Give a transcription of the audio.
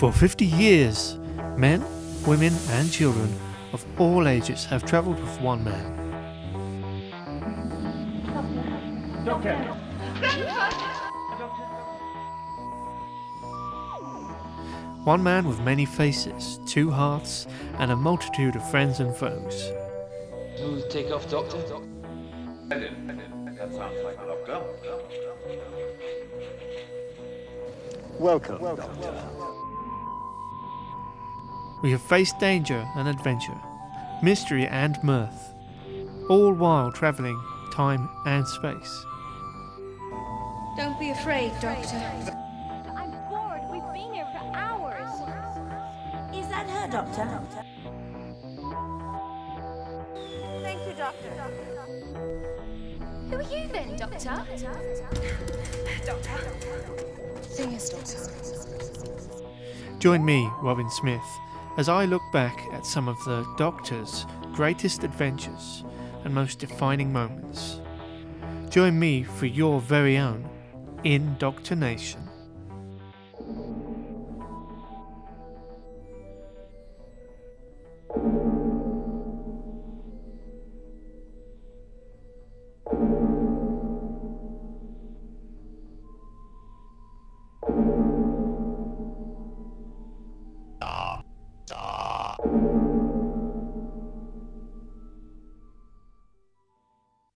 For 50 years, men, women, and children of all ages have travelled with one man. One man with many faces, two hearts, and a multitude of friends and foes. Smooth take off, Doctor. That sounds like a doctor. Welcome, Doctor. We have faced danger and adventure, mystery and mirth, all while travelling time and space. Don't be afraid, Doctor. I'm bored. We've been here for hours. Is that her, Doctor? Thank you, Doctor. Who are you then, Doctor? Singers, Doctor. Join me, Robin Smith, as I look back at some of the Doctor's greatest adventures and most defining moments. Join me for your very own In Doctor Nation.